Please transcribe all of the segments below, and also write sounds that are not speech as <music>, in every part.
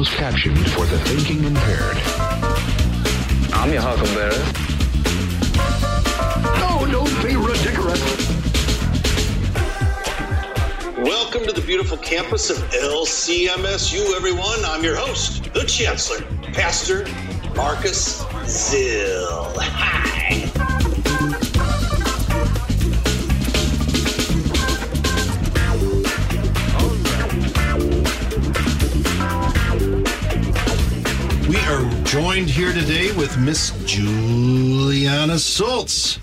closed captioned for the thinking impaired. I'm your huckleberry. No, don't be ridiculous. Welcome to the beautiful campus of LCMSU, everyone. I'm your host, the Chancellor, Pastor Marcus Zill. <laughs> joined here today with Miss Julianna Shults.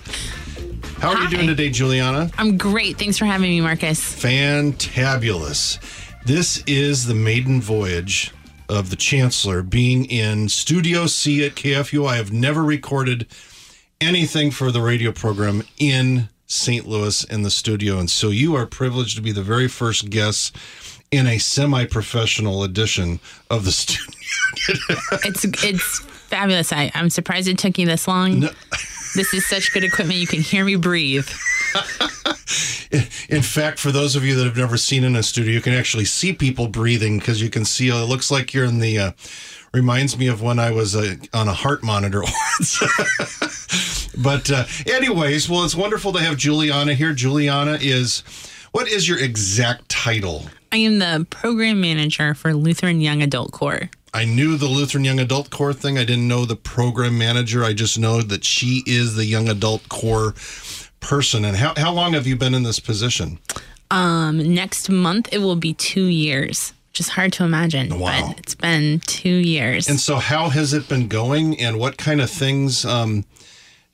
How are you doing today, Julianna? I'm great. Thanks for having me, Marcus. Fantabulous. This is the maiden voyage of the Chancellor being in Studio C at KFUO. I have never recorded anything for the radio program in St. Louis in the studio. And so you are privileged to be the very first guest in a semi professional edition of the <laughs> studio. It's it's fabulous. I, I'm surprised it took you this long. No. This is such good equipment. You can hear me breathe. In fact, for those of you that have never seen in a studio, you can actually see people breathing because you can see. Uh, it looks like you're in the. Uh, reminds me of when I was uh, on a heart monitor <laughs> once. but, uh, anyways, well, it's wonderful to have Julianna here. Julianna is. What is your exact title? I am the program manager for Lutheran Young Adult Corps. I knew the Lutheran Young Adult Corps thing. I didn't know the program manager. I just know that she is the Young Adult Corps person. And how, how long have you been in this position? Um, next month it will be two years, which is hard to imagine. Wow. But it's been two years. And so, how has it been going, and what kind of things um,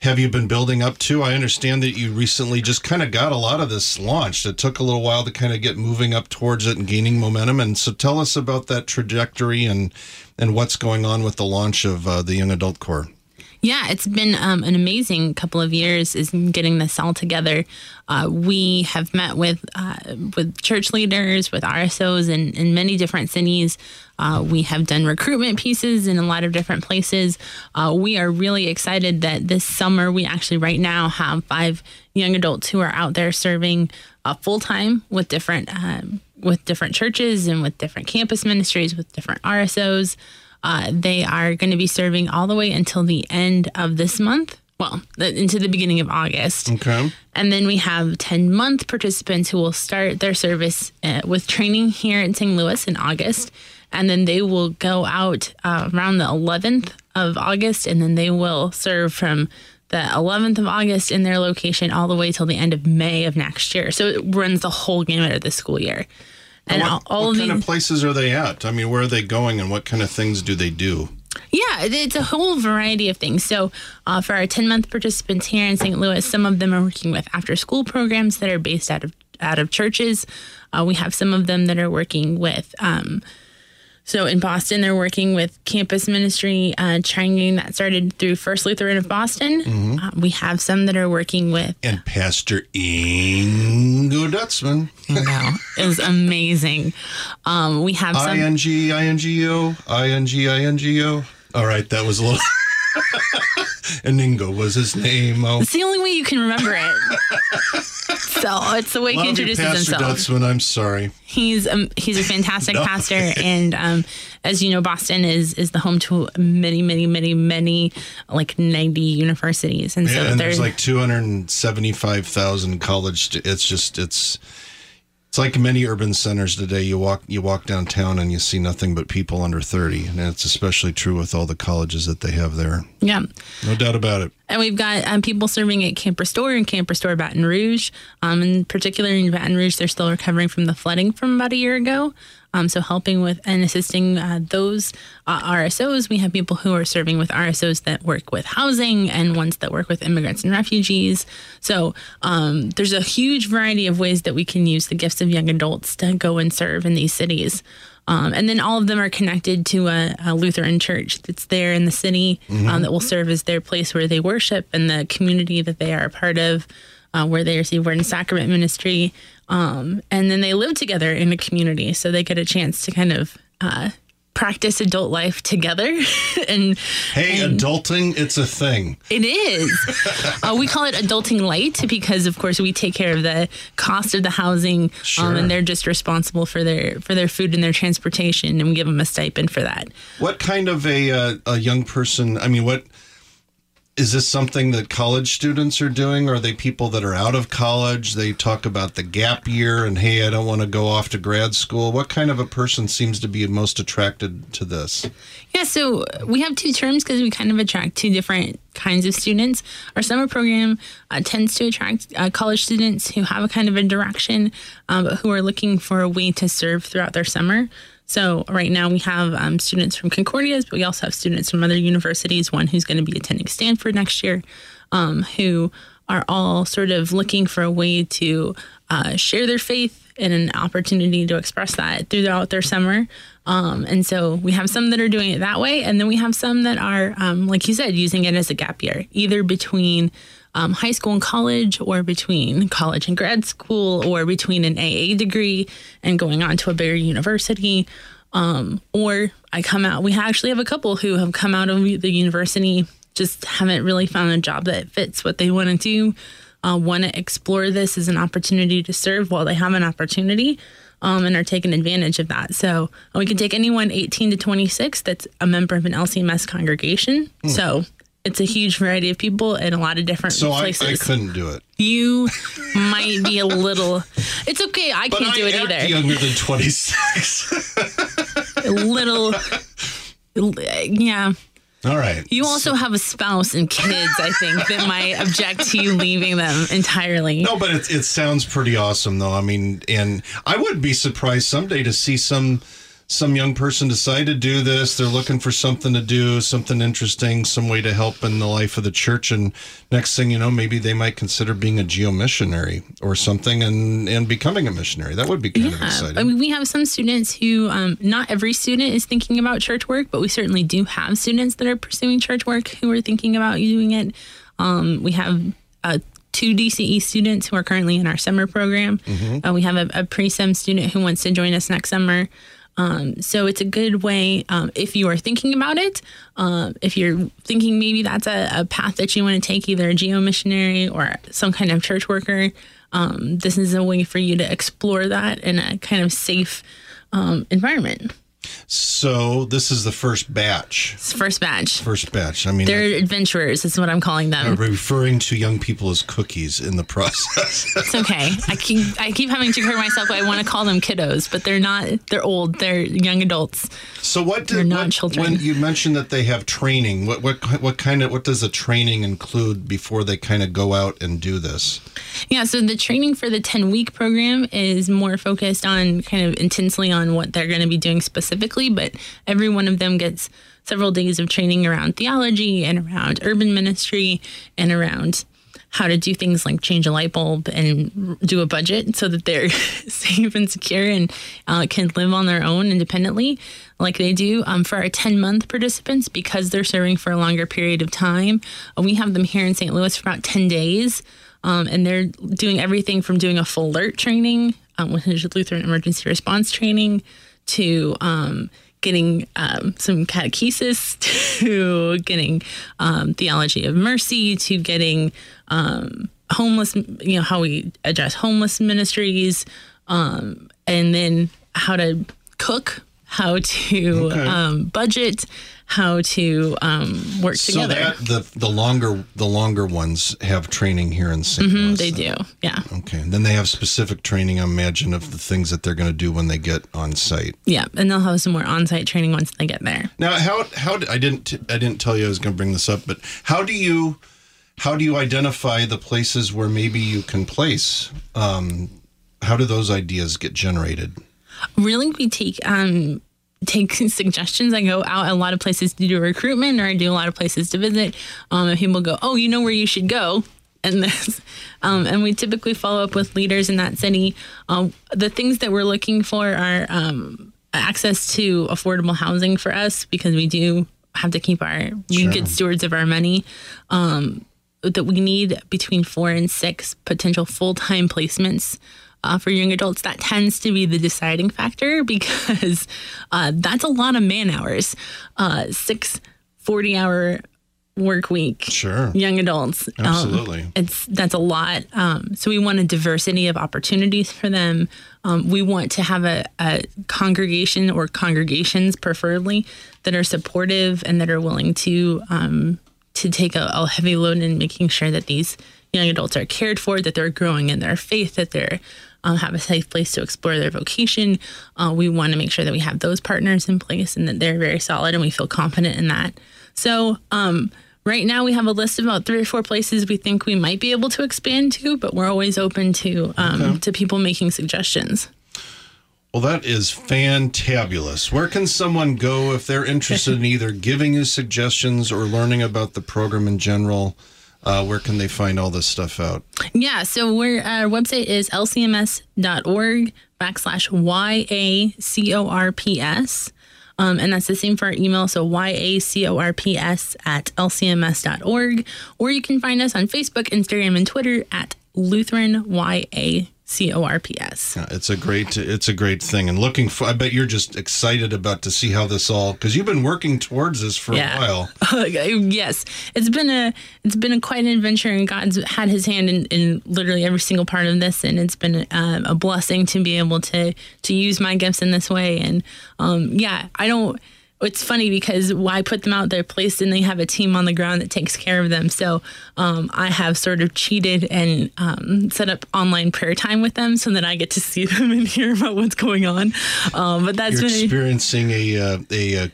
have you been building up to? I understand that you recently just kind of got a lot of this launched. It took a little while to kind of get moving up towards it and gaining momentum. And so, tell us about that trajectory and and what's going on with the launch of uh, the Young Adult Corps. Yeah, it's been um, an amazing couple of years is getting this all together. Uh, we have met with uh, with church leaders, with RSOs in, in many different cities. Uh, we have done recruitment pieces in a lot of different places. Uh, we are really excited that this summer we actually right now have five young adults who are out there serving uh, full time with different um, with different churches and with different campus ministries with different RSOs. Uh, they are going to be serving all the way until the end of this month. Well, into the beginning of August. Okay. And then we have 10 month participants who will start their service uh, with training here in St. Louis in August. And then they will go out uh, around the 11th of August, and then they will serve from the 11th of August in their location all the way till the end of May of next year. So it runs the whole gamut of the school year. And what all, what kind these, of places are they at? I mean, where are they going, and what kind of things do they do? Yeah, it's a whole variety of things. So, uh, for our 10 month participants here in St. Louis, some of them are working with after school programs that are based out of out of churches. Uh, we have some of them that are working with. Um, so in Boston, they're working with campus ministry uh, training that started through First Lutheran of Boston. Uh, we have some that are working with And Pastor Ingo Dutzman. know, it was amazing. Um, we have I some. N G I N G O I N G I N G O. All right, that was a little. <laughs> <laughs> Aningo was his name. Oh, It's the only way you can remember it. <laughs> so it's the way he love you, introduces Pastor himself. Dutzman. I'm sorry. He's um, he's a <laughs> fantastic No. pastor, and um, as you know, Boston is is the home to many, many, many, many like ninety universities, and so and there's there's like 275,000 college. St- it's just it's it's like many urban centers today. You walk you walk downtown and you see nothing but people under 30, and it's especially true with all the colleges that they have there. yeah. No doubt about it. And we've got um, people serving at Camp Restore and Camp Restore Baton Rouge. Um, in particular, in Baton Rouge, they're still recovering from the flooding from about a year ago. Um, so, helping with and assisting uh, those uh, RSOs. We have people who are serving with RSOs that work with housing and ones that work with immigrants and refugees. So, um, there's a huge variety of ways that we can use the gifts of young adults to go and serve in these cities. Um, and then all of them are connected to a, a Lutheran church that's there in the city um, that will serve as their place where they worship and the community that they are a part of, uh, where they receive word and sacrament ministry. Um, and then they live together in a community, so they get a chance to kind of uh, practice adult life together. <laughs> and Hey, and adulting, it's a thing. it is. <laughs> uh, we call it adulting light because, of course, we take care of the cost of the housing, Sure. um, and they're just responsible for their for their food and their transportation, and we give them a stipend for that. What kind of a uh, a young person? I mean, what is this something that college students are doing? Are they people that are out of college? They talk about the gap year and hey, I don't want to go off to grad school. What kind of a person seems to be most attracted to this? Yeah, so we have two terms because we kind of attract two different kinds of students. Our summer program uh, tends to attract uh, college students who have a kind of a direction, but who are looking for a way to serve throughout their summer. So right now we have um, students from Concordia's, but we also have students from other universities. One who's going to be attending Stanford next year, um, who are all sort of looking for a way to uh, share their faith and an opportunity to express that throughout their summer. Um, and so we have some that are doing it that way, and then we have some that are, um, like you said, using it as a gap year, either between um, high school and college, or between college and grad school, or between an AA degree and going on to a bigger university. Um, or I come out, we actually have a couple who have come out of the university, just haven't really found a job that fits what they want to do. Uh, want to explore this as an opportunity to serve while they have an opportunity um, and are taking advantage of that. So uh, we can take anyone 18 to 26 that's a member of an LCMS congregation. So it's a huge variety of people in a lot of different So I, places. I couldn't do it. You might be a little. It's okay. I But can't I do it either. younger than 26. A little. Yeah. All right. You also have a spouse and kids, I think, that might object to you leaving them entirely. No, but it, it sounds pretty awesome, though. I mean, and I would be surprised someday to see some some young person decide to do this. They're looking for something to do, something interesting, some way to help in the life of the church. And next thing you know, maybe they might consider being a geo missionary or something and and becoming a missionary. That would be kind of exciting. I mean, we have some students who, um, not every student is thinking about church work, but we certainly do have students that are pursuing church work who are thinking about doing it. Um, we have uh, two DCE students who are currently in our summer program. Mm-hmm. Uh, we have a, a pre-sem student who wants to join us next summer. Um, so it's a good way um, if you are thinking about it. Um, if you're thinking maybe that's a, a path that you want to take, either a geo missionary or some kind of church worker, um, this is a way for you to explore that in a kind of safe um, environment. So this is the first batch. It's first batch. First batch. I mean, They're adventurers, is what I'm calling I'm them. referring to young people as cookies in the process. <laughs> It's okay. I keep I keep having to correct myself. I want to call them kiddos, but they're not. They're old. They're young adults. So what They're did not what, children. when you mentioned that they have training? What what what kind of what does the training include before they kind of go out and do this? Yeah, so the training for the 10 week program is more focused on kind of intensely on what they're going to be doing specifically, but every one of them gets several days of training around theology and around urban ministry and around how to do things like change a light bulb and do a budget so that they're <laughs> safe and secure and uh, can live on their own independently like they do. Um, for our 10 month participants because they're serving for a longer period of time uh, we have them here in st louis for about 10 days um, and they're doing everything from doing a full alert training um, which is lutheran emergency response training to um, getting um, some catechesis <laughs> to getting um, theology of mercy to getting um, homeless you know how we address homeless ministries um, and then how to cook how to Okay. um, budget how to um, work So together that the the longer the longer ones have training here in St. Louis. Mm-hmm, they then. do yeah Okay, and then they have specific training. I imagine of the things that they're going to do when they get on site. yeah and they'll have some more on-site training once they get there Now, how how did, I didn't I didn't tell you I was going to bring this up, but how do you how do you identify the places where maybe you can place? Um, how do those ideas get generated? Really we take um take <laughs> suggestions i go out a lot of places to do recruitment or i do a lot of places to visit. Um and people go oh you know where you should go. And <laughs> this um, and we typically follow up with leaders in that city. Um, the things that we're looking for are um, access to affordable housing for us because we do have to keep our we good stewards of our money um, that we need between four and six potential full-time placements uh, for young adults, that tends to be the deciding factor <laughs> because uh, that's a lot of man hours. Uh, six 40 hour work week. Sure. Young adults. Um, Absolutely. it's that's a lot. Um, so we want a diversity of opportunities for them. Um, we want to have a, a congregation or congregations, preferably, that are supportive and that are willing to um, to take a, a heavy load in making sure that these young adults are cared for, that they're growing in their faith, that they're um, have a safe place to explore their vocation. Uh, we want to make sure that we have those partners in place and that they're very solid and we feel confident in that. So, um, right now we have a list of about three or four places we think we might be able to expand to, but we're always open to um, to people making suggestions. Well, that is fantabulous. Where can someone go if they're interested in either giving you suggestions or learning about the program in general? Uh, where can they find all this stuff out? Yeah, so our website is lcms.org backslash Y-A-C-O-R-P-S. Um, and that's the same for our email. So Y-A-C-O-R-P-S at lcms.org. Or you can find us on Facebook, Instagram, and Twitter at Lutheran Y-A-C-O-R-P-S. Yeah, it's a great it's a great thing and looking for I bet you're just excited about to see how this all cuz you've been working towards this for Yeah. a while. <laughs> yes, it's been a it's been a quite an adventure, and God's had His hand in, in literally every single part of this, and it's been um, a blessing to be able to to use my gifts in this way. And um, yeah, I don't. It's funny because why put them out there placed, and they have a team on the ground that takes care of them. So um, I have sort of cheated and um, set up online prayer time with them so that I get to see <laughs> them and hear about what's going on. Um, but that's You're been experiencing a uh, a, uh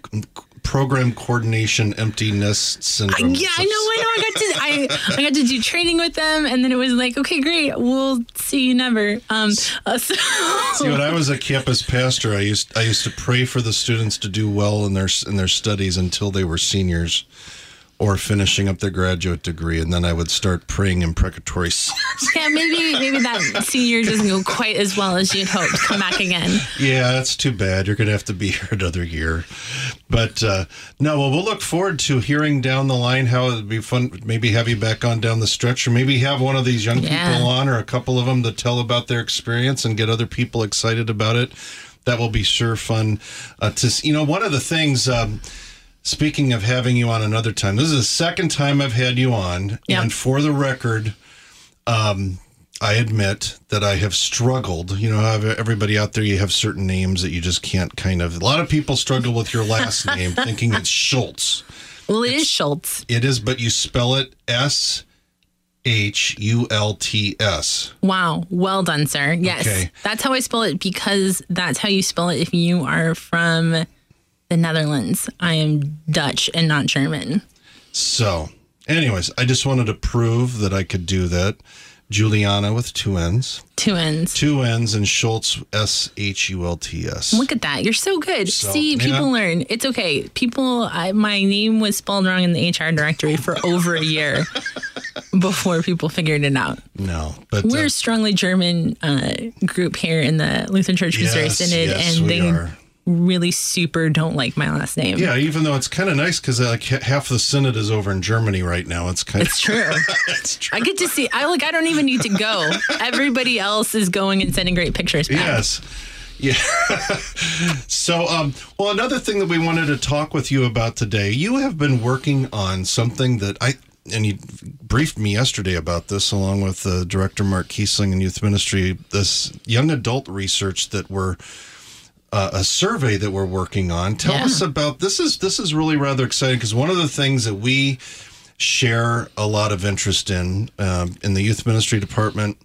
program coordination empty nest syndrome. Yeah, I know, I know. I got to I, I got to do training with them, and then it was like, okay, great, we'll see you never. Um, uh, so, <laughs> See, when I was a campus pastor, I used I used to pray for the students to do well in their in their studies until they were seniors or finishing up their graduate degree, and then I would start praying imprecatory. <laughs> yeah, maybe maybe that senior doesn't go quite as well as you'd hoped. Come back again. yeah, that's too bad. You're gonna have to be <laughs> here another year. But uh, no, well, we'll look forward to hearing down the line how it'd be fun. Maybe have you back on down the stretch, or maybe have one of these young Yeah. people on, or a couple of them to tell about their experience and get other people excited about it. That will be sure fun uh, to you know. One of the things. Um, Speaking of having you on another time, this is the second time I've had you on, Yeah. and for the record, um, I admit that I have struggled. You know, everybody out there, you have certain names that you just can't kind of. A lot of people struggle with your last <laughs> name, thinking it's Schultz. Well, it is Schultz. It is, but you spell it S H U L T S. Wow, well done, sir. Yes, Okay. that's how I spell it because that's how you spell it if you are from the Netherlands. I am Dutch and not German. So, anyways, I just wanted to prove that I could do that. Julianna with two N's, Two ends. two N's, and Shults S H U L T S. Look at that. You're so good. So, See, people yeah. learn. It's okay. People, I, my name was spelled wrong in the HR directory for <laughs> over a year before people figured it out. No, but We're uh, a strongly German uh, group here in the Lutheran Church Missouri Yes, Synod, yes, and they are. Really super don't like my last name. Yeah, even though it's kind of nice because like half the Synod is over in Germany right now. It's kind It's true. of <laughs> it's true. I get to see. I like. I don't even need to go. Everybody else is going and sending great pictures back. Yes. Yeah. <laughs> so, um, well, another thing that we wanted to talk with you about today, you have been working on something that I, and you briefed me yesterday about this along with uh, Director Mark Kiessling and Youth Ministry, this young adult research that we're, uh, a survey that we're working on. Tell Yeah. us about this. Is this is really rather exciting because one of the things that we share a lot of interest in um, in the youth ministry department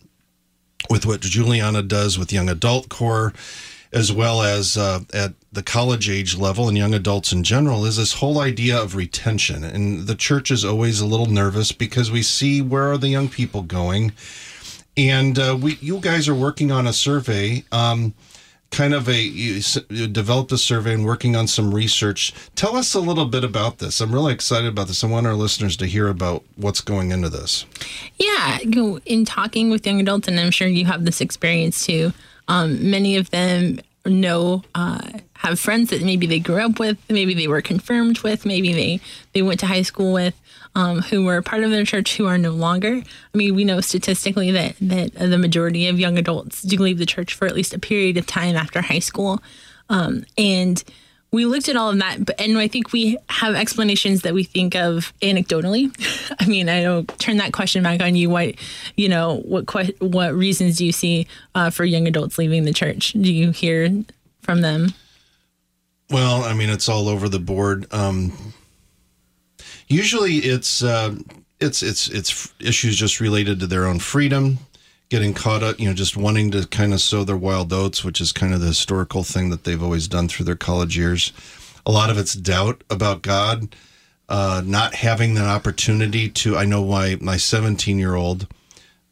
with what Julianna does with Young Adult Corps, as well as uh, at the college age level and young adults in general, is this whole idea of retention. And the church is always a little nervous because we see where are the young people going, and uh, we you guys are working on a survey. Um, kind of a you, you developed a survey and working on some research. Tell us a little bit about this. I'm really excited about this. I want our listeners to hear about what's going into this. Yeah, in talking with young adults, and I'm sure you have this experience too. Um, many of them know uh, have friends that maybe they grew up with, maybe they were confirmed with, maybe they they went to high school with, um, who were part of their church who are no longer. I mean, we know statistically that that the majority of young adults do leave the church for at least a period of time after high school, um, and we looked at all of that, but, and I think we have explanations that we think of anecdotally. <laughs> I mean, I don't turn that question back on you. What, you know, what que- what reasons do you see uh, for young adults leaving the church? Do you hear from them? Well, I mean, it's all over the board. Um, usually, it's uh, it's it's it's issues just related to their own freedom, getting caught up, you know, just wanting to kind of sow their wild oats, which is kind of the historical thing that they've always done through their college years. A lot of it's doubt about God, uh, not having that opportunity to. I know why my 17 year old,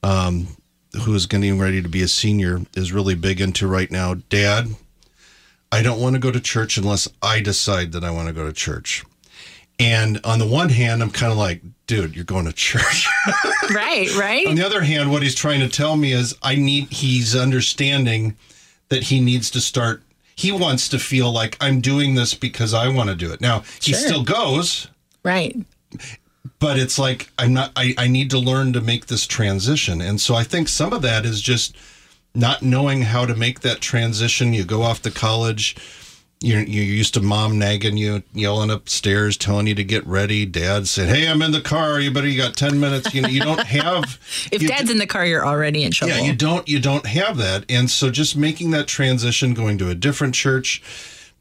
um, who is getting ready to be a senior, is really big into right now. Dad, I don't want to go to church unless I decide that I want to go to church. And on the one hand, I'm kind of like, dude, you're going to church. <laughs> right, right. on the other hand, what he's trying to tell me is I need, he's understanding that he needs to start, he wants to feel like I'm doing this because I want to do it. Now, he Sure. still goes, right. but it's like I'm not I, I need to learn to make this transition. And so I think some of that is just not knowing how to make that transition. You go off to college, you're you're used to mom nagging you, yelling upstairs, telling you to get ready. Dad said, Hey, I'm in the car, you better you got ten minutes. You know, you don't have <laughs> If you dad's in the car, you're already in trouble. yeah, you don't you don't have that. And so just making that transition, going to a different church,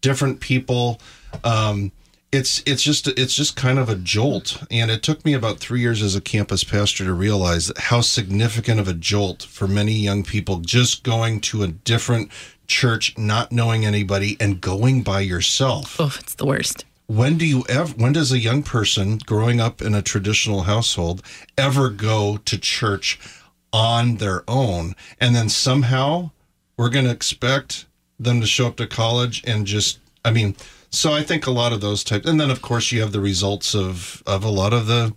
different people, um, it's it's just it's just kind of a jolt. And it took me about three years as a campus pastor to realize how significant of a jolt for many young people just going to a different church, not knowing anybody, and going by yourself Oh, it's the worst. when do you ever when does a young person growing up in a traditional household ever go to church on their own and then somehow we're going to expect them to show up to college and just i mean so i think a lot of those types and then of course you have the results of of a lot of the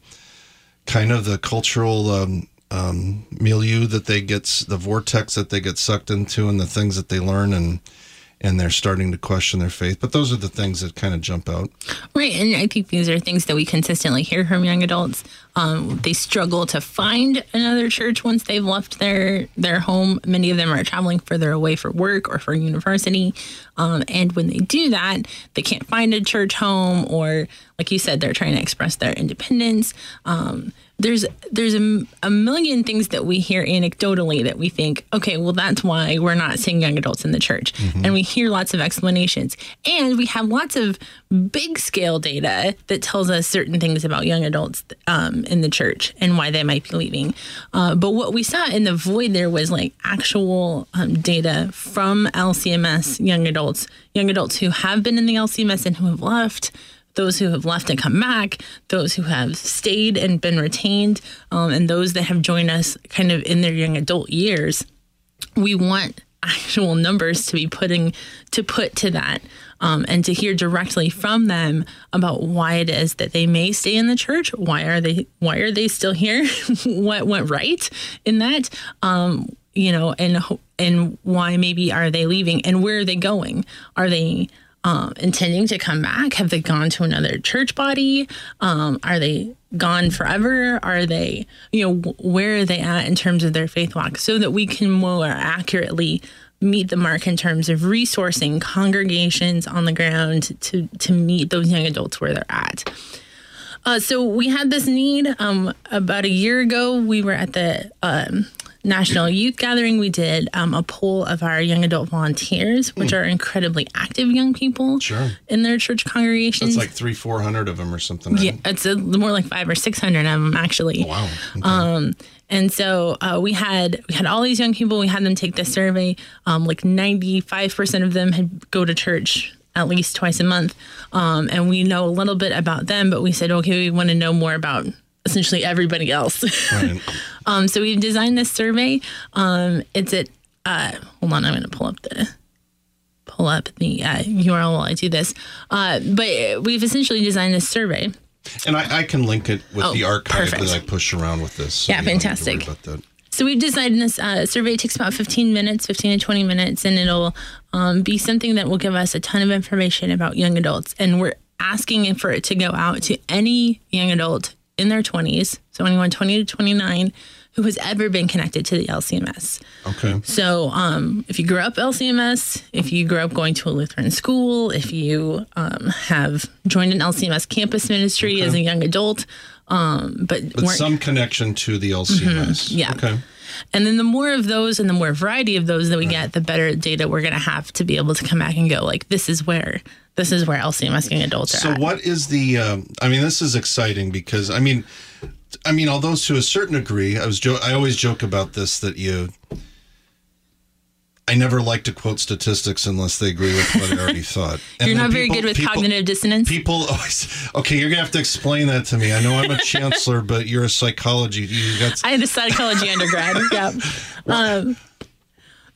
kind of the cultural um, um, milieu that they get the vortex that they get sucked into and the things that they learn and and they're starting to question their faith but those are the things that kind of jump out Right, and I think these are things that we consistently hear from young adults. Um, they struggle to find another church once they've left their their home. Many of them are traveling further away for work or for university, um, and when they do that, they can't find a church home, or like you said, they're trying to express their independence. Um, there's there's a, a million things that we hear anecdotally that we think, okay, well that's why we're not seeing young adults in the church, and we hear lots of explanations, and we have lots of big scale data that tells us certain things about young adults um, in the church and why they might be leaving. Uh, but what we saw in the void there was like actual um, data from LCMS young adults, young adults who have been in the LCMS and who have left those who have left and come back, those who have stayed and been retained, um, and those that have joined us kind of in their young adult years. We want <laughs> actual numbers to be putting to put to that um, and to hear directly from them about why it is that they may stay in the church why are they why are they still here <laughs> what went right in that um, you know and and why maybe are they leaving and where are they going are they um, intending to come back? Have they gone to another church body? Um, are they gone forever? Are they, you know, where are they at in terms of their faith walk so that we can more accurately meet the mark in terms of resourcing congregations on the ground to, to meet those young adults where they're at. Uh, so we had this need um, about a year ago. We were at the um, National Youth Gathering. We did um, a poll of our young adult volunteers, which are incredibly active young people Sure. in their church congregations. It's like three, four hundred of them or something. Right? yeah, it's a, more like five or six hundred of them actually. Wow. Okay. Um, and so uh, we had we had all these young people. We had them take this survey. Um, like ninety five percent of them had go to church at least twice a month. Um, and we know a little bit about them, but we said, okay, we want to know more about essentially everybody else. Right. <laughs> um, so we've designed this survey. Um, it's at uh, hold on, I'm going to pull up the pull up the uh, URL while I do this. Uh, but we've essentially designed this survey. And I, I can link it with Oh, the archive perfect. that I push around with this. so Yeah, you don't need to worry fantastic. So we've designed this uh, survey takes about 15 minutes, 15 to 20 minutes, and it'll um, be something that will give us a ton of information about young adults. And we're asking for it to go out to any young adult in their 20s, so anyone 20 to 29 who has ever been connected to the LCMS. Okay. So, um, if you grew up LCMS, if you grew up going to a Lutheran school, if you um, have joined an LCMS campus ministry as a young adult, um, but, But some connection to the LCMS. Yeah. Okay. and then the more of those and the more variety of those that we get, the better data we're going to have to be able to come back and go like, this is where this is where LCMS young adults are. So at. what is the? Um, I mean, this is exciting because I mean, I mean, although to a certain degree, I was jo- I always joke about this that you. I never like to quote statistics unless they agree with what I already <laughs> thought. And You're not very good with people- cognitive dissonance. People always okay. You're gonna have to explain that to me. I know I'm a <laughs> chancellor, but you're a psychology. You got I had a psychology undergrad. <laughs> Yeah. Um,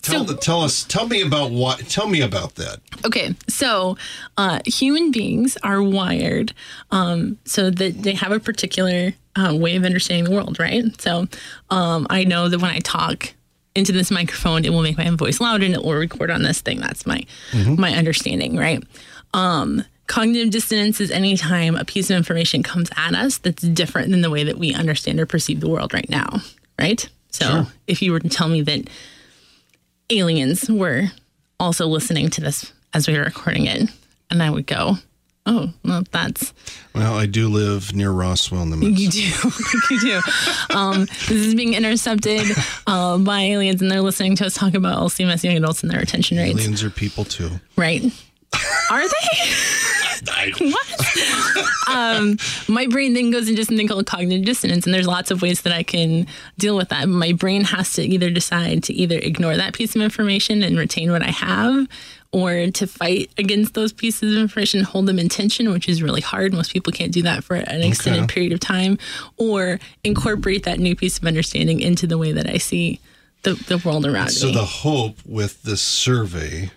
tell, so- tell us. Tell me about what. Tell me about that. Okay, so uh, human beings are wired um, so that they have a particular uh, way of understanding the world, right? So um, I know that when I talk into this microphone, it will make my voice louder and it will record on this thing. That's my my understanding, right? Um, cognitive dissonance is anytime a piece of information comes at us that's different than the way that we understand or perceive the world right now, right? So if you were to tell me that aliens were also listening to this as we were recording it, and I would go, "Oh, well, that's Well, I do live near Roswell, in Nebraska. you do, <laughs> you do." Um, this is being intercepted uh, by aliens, and they're listening to us talk about LCMS young adults and their attention rates. Aliens are people too. Right? Are they? <laughs> what? um, my brain then goes into something called cognitive dissonance, and there's lots of ways that I can deal with that. My brain has to either decide to either ignore that piece of information and retain what I have, or to fight against those pieces of information, hold them in tension, which is really hard. Most people can't do that for an extended Okay. period of time, or incorporate that new piece of understanding into the way that I see the, the world around So me. So the hope with this survey,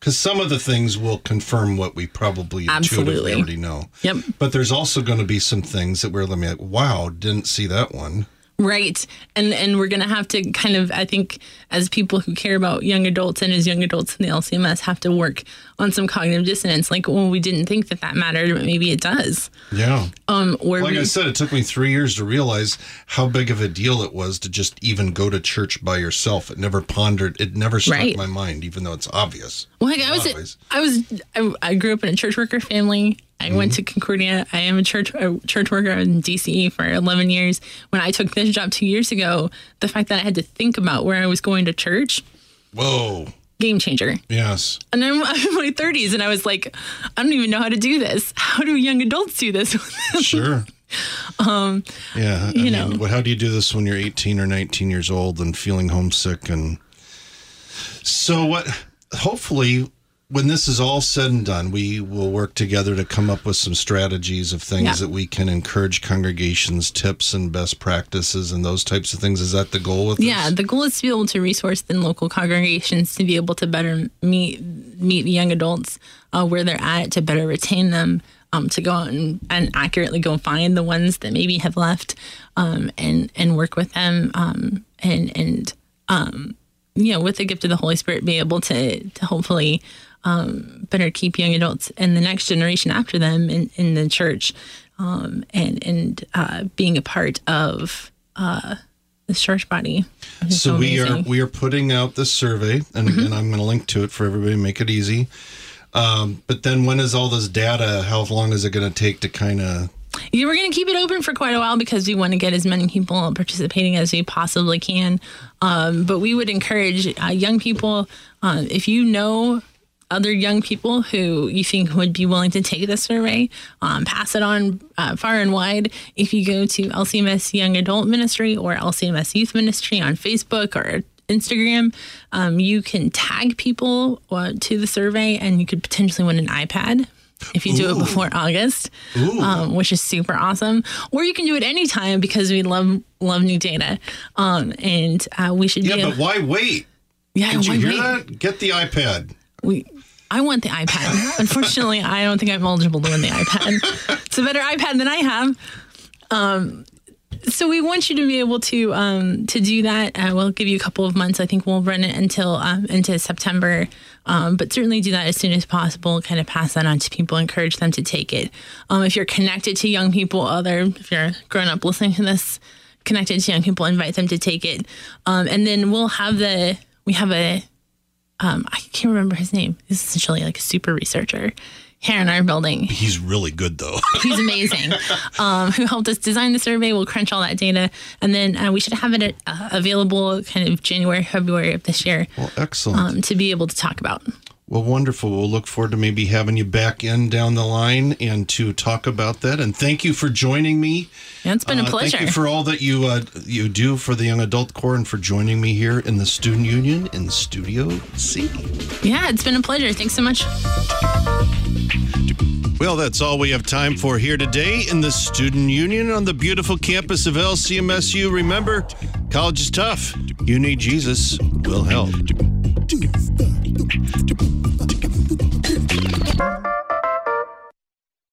because some of the things will confirm what we probably intuitively Absolutely. already know. Yep. But there's also going to be some things that we're like, wow, didn't see that one. Right. And and we're gonna have to kind of I think as people who care about young adults and as young adults in the LCMS have to work on some cognitive dissonance. Like, well, we didn't think that that mattered, but maybe it does. Yeah. Um, or Like we, I said, it took me three years to realize how big of a deal it was to just even go to church by yourself. It never pondered. It never struck Right. my mind, even though it's obvious. well, like I was. I was, I, I grew up in a church worker family. I went to Concordia. I am a church a church worker in DCE for 11 years. When I took this job two years ago, the fact that I had to think about where I was going to church, Whoa. Game changer. Yes. And I'm, <laughs> I'm in my 30s, and I was like, I don't even know how to do this. How do young adults do this? <laughs> Sure. um, yeah. I you mean, know. how do you do this when you're 18 or 19 years old and feeling homesick? And so, what? Hopefully, when this is all said and done, we will work together to come up with some strategies of things Yeah. that we can encourage congregations, tips and best practices, and those types of things. Is that the goal with Yeah, this? the goal is to be able to resource then local congregations to be able to better meet meet the young adults uh, where they're at, to better retain them, um, to go out and, and accurately go find the ones that maybe have left, um, and and work with them, um, and and um, you know, with the gift of the Holy Spirit, be able to to hopefully um, better keep young adults and the next generation after them in, in the church, um, and and uh, being a part of uh, this church body. It's So we are we are putting out this survey, and, and I'm going to link to it for everybody. Make it easy. Um, but then, when is all this data? How long is it going to take to kind of? Yeah, we're going to keep it open for quite a while because we want to get as many people participating as we possibly can. Um, but we would encourage uh, young people, uh, if you know other young people who you think would be willing to take the survey, um, pass it on uh, far and wide. If you go to LCMS Young Adult Ministry or LCMS Youth Ministry on Facebook or Instagram, um, you can tag people uh, to the survey and you could potentially win an iPad if you do it before August, um, which is super awesome. Or you can do it anytime because we love love new data, um, and uh, we should Yeah, be. but why wait? yeah, Did you hear wait? that? Get the iPad. We, I want the iPad. <laughs> Unfortunately, I don't think I'm eligible to win the iPad. <laughs> It's a better iPad than I have. Um, so we want you to be able to um, to do that. Uh, we'll give you a couple of months. I think we'll run it until um, into September, um, but certainly do that as soon as possible. Kind of pass that on to people, encourage them to take it. Um, if you're connected to young people, other if you're grown up listening to this, connected to young people, invite them to take it, um, and then we'll have the we have a um, I can't remember his name. He's essentially like a super researcher here in our building. He's really good, though. <laughs> He's amazing. um, who helped us design the survey? We'll crunch all that data, and then uh, we should have it uh, available kind of January, February of this year well, excellent. um, to be able to talk about. Well, wonderful. We'll look forward to maybe having you back in down the line and to talk about that. And thank you for joining me. Yeah, it's been a Uh, pleasure. Thank you for all that you uh, you do for the Young Adult Corps and for joining me here in the Student Union in Studio C. yeah, it's been a pleasure. Thanks so much. Well, that's all we have time for here today in the Student Union on the beautiful campus of LCMSU. Remember, college is tough. You need Jesus. We'll help.